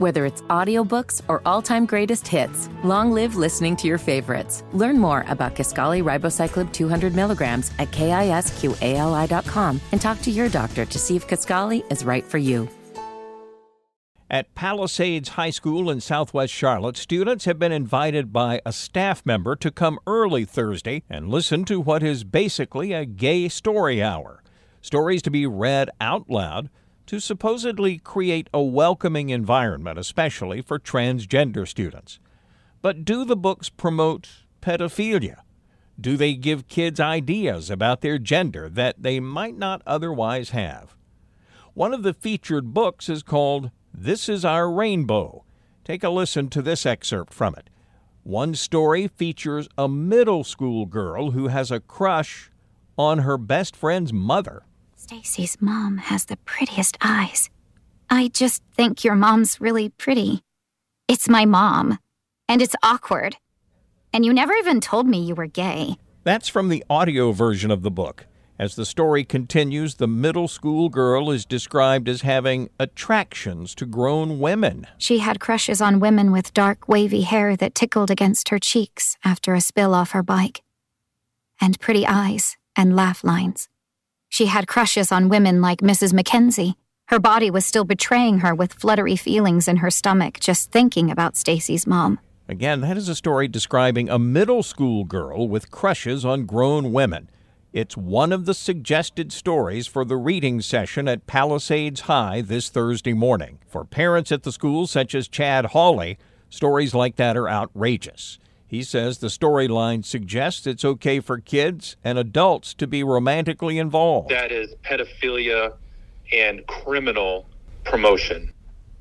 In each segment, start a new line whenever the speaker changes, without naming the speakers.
Whether it's audiobooks or all-time greatest hits, long live listening to your favorites. Learn more about Kisqali Ribociclib 200 milligrams at kisqali.com and talk to your doctor to see if Kisqali is right for you.
At Palisades High School in southwest Charlotte, students have been invited by a staff member to come early Thursday and listen to what is basically a gay story hour. Stories to be read out loud to supposedly create a welcoming environment, especially for transgender students. But do the books promote pedophilia? Do they give kids ideas about their gender that they might not otherwise have? One of the featured books is called This Is Our Rainbow. Take a listen to this excerpt from it. One story features a middle school girl who has a crush on her best friend's mother.
Stacy's mom has the prettiest eyes. I just think your mom's really pretty. It's my mom, and it's awkward. And you never even told me you were gay.
That's from the audio version of the book. As the story continues, the middle school girl is described as having attractions to grown women.
She had crushes on women with dark, wavy hair that tickled against her cheeks after a spill off her bike, and pretty eyes and laugh lines. She had crushes on women like Mrs. Mackenzie. Her body was still betraying her with fluttery feelings in her stomach just thinking about Stacy's mom.
Again, that is a story describing a middle school girl with crushes on grown women. It's one of the suggested stories for the reading session at Palisades High this Thursday morning. For parents at the school, such as Chad Hawley, stories like that are outrageous. He says the storyline suggests it's okay for kids and adults to be romantically involved.
That is pedophilia and criminal promotion.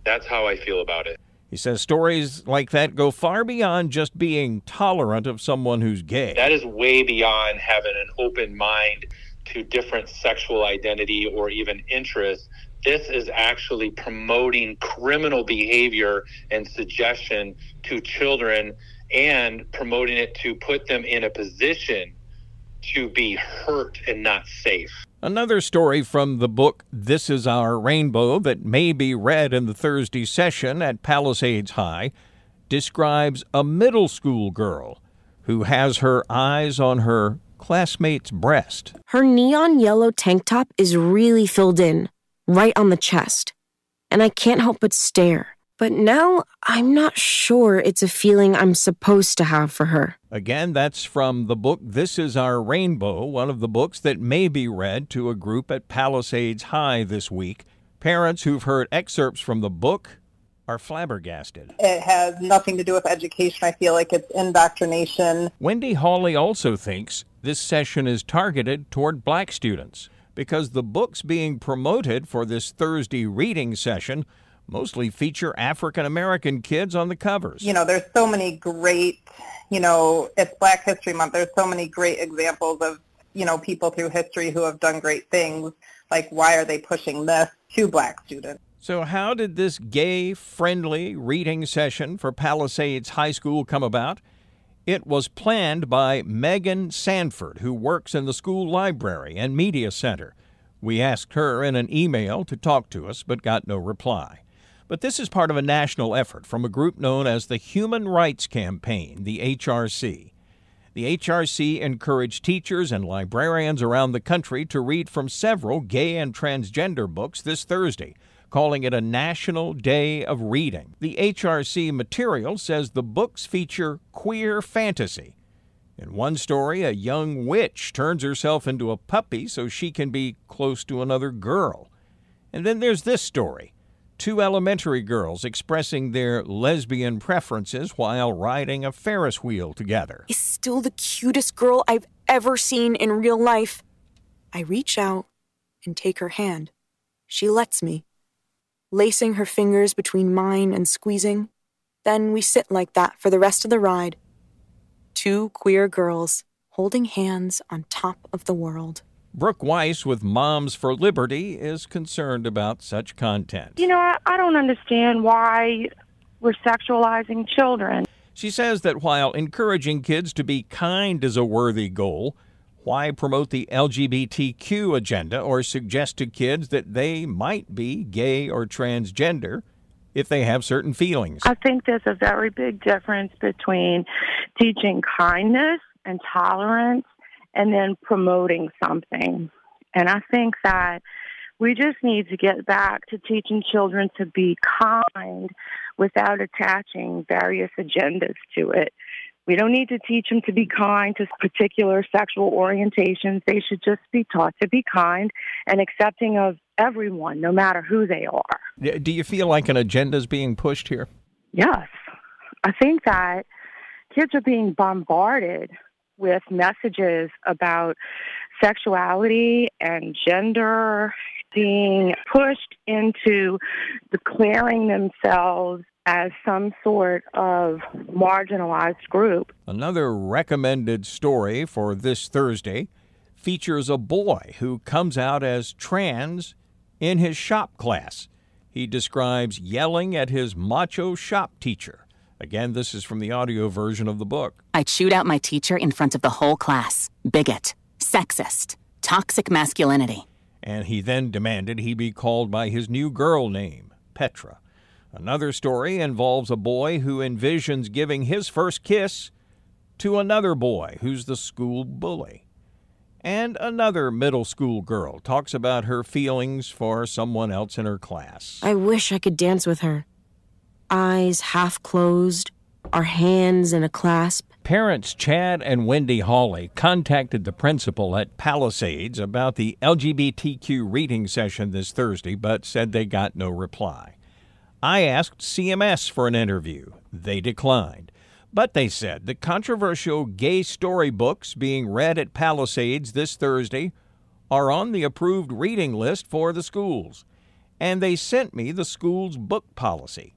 That's how I feel about it.
He says stories like that go far beyond just being tolerant of someone who's gay.
That is way beyond having an open mind to different sexual identity or even interests. This is actually promoting criminal behavior and suggestion to children and promoting it to put them in a position to be hurt and not safe.
Another story from the book This Is Our Rainbow that may be read in the Thursday session at Palisades High describes a middle school girl who has her eyes on her classmate's breast.
Her neon yellow tank top is really filled in, right on the chest, and I can't help but stare. But now I'm not sure it's a feeling I'm supposed to have for her.
Again, that's from the book This Is Our Rainbow, one of the books that may be read to a group at Palisades High this week. Parents who've heard excerpts from the book are flabbergasted.
It has nothing to do with education. I feel like it's indoctrination.
Wendy Hawley also thinks this session is targeted toward black students because the books being promoted for this Thursday reading session mostly feature African American kids on the covers.
You know, there's so many great, you know, it's Black History Month. There's so many great examples of, you know, people through history who have done great things. Like, why are they pushing this to black students?
So, how did this gay friendly reading session for Palisades High School come about? It was planned by Megan Sanford, who works in the school library and media center. We asked her in an email to talk to us, but got no reply. But this is part of a national effort from a group known as the Human Rights Campaign, the HRC. The HRC encouraged teachers and librarians around the country to read from several gay and transgender books this Thursday, calling it a National Day of Reading. The HRC material says the books feature queer fantasy. In one story, a young witch turns herself into a puppy so she can be close to another girl. And then there's this story two elementary girls expressing their lesbian preferences while riding a Ferris wheel together.
Is still the cutest girl I've ever seen in real life. I reach out and take her hand. She lets me, lacing her fingers between mine and squeezing. Then we sit like that for the rest of the ride. Two queer girls holding hands on top of the world.
Brooke Weiss with Moms for Liberty is concerned about such content.
You know, I, I don't understand why we're sexualizing children.
She says that while encouraging kids to be kind is a worthy goal, why promote the LGBTQ agenda or suggest to kids that they might be gay or transgender if they have certain feelings.
I think there's a very big difference between teaching kindness and tolerance and then promoting something. And I think that we just need to get back to teaching children to be kind without attaching various agendas to it. We don't need to teach them to be kind to particular sexual orientations. They should just be taught to be kind and accepting of everyone, no matter who they are.
Do you feel like an agenda is being pushed here?
Yes. I think that kids are being bombarded with messages about sexuality and gender being pushed into declaring themselves as some sort of marginalized group.
Another recommended story for this Thursday features a boy who comes out as trans in his shop class. He describes yelling at his macho shop teacher. Again, this is from the audio version of the book.
I chewed out my teacher in front of the whole class. Bigot, sexist, toxic masculinity.
And he then demanded he be called by his new girl name, Petra. Another story involves a boy who envisions giving his first kiss to another boy who's the school bully. And another middle school girl talks about her feelings for someone else in her class.
I wish I could dance with her eyes half closed, our hands in a clasp.
Parents Chad and Wendy Hawley contacted the principal at Palisades about the LGBTQ reading session this Thursday, but said they got no reply. I asked CMS for an interview. They declined. But they said the controversial gay storybooks being read at Palisades this Thursday are on the approved reading list for the schools. And they sent me the school's book policy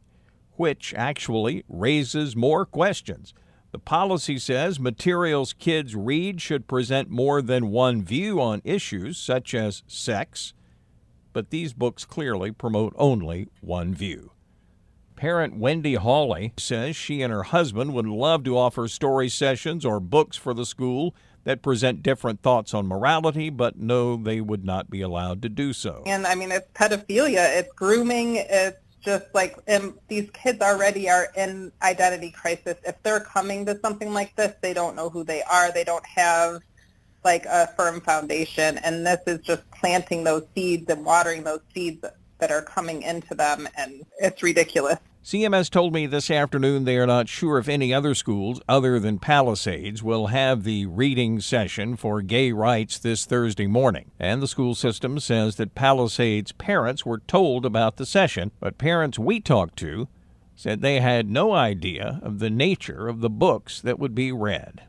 which actually raises more questions. The policy says materials kids read should present more than one view on issues such as sex, but these books clearly promote only one view. Parent Wendy Hawley says she and her husband would love to offer story sessions or books for the school that present different thoughts on morality, but no, they would not be allowed to do so.
And I mean, it's pedophilia, it's grooming, it's just like and these kids already are in identity crisis. If they're coming to something like this they don't know who they are. They don't have like a firm foundation. And this is just planting those seeds and watering those seeds that are coming into them and it's ridiculous
CMS told me this afternoon they are not sure if any other schools other than Palisades will have the reading session for gay rights this Thursday morning. And the school system says that Palisades parents were told about the session, but parents we talked to said they had no idea of the nature of the books that would be read.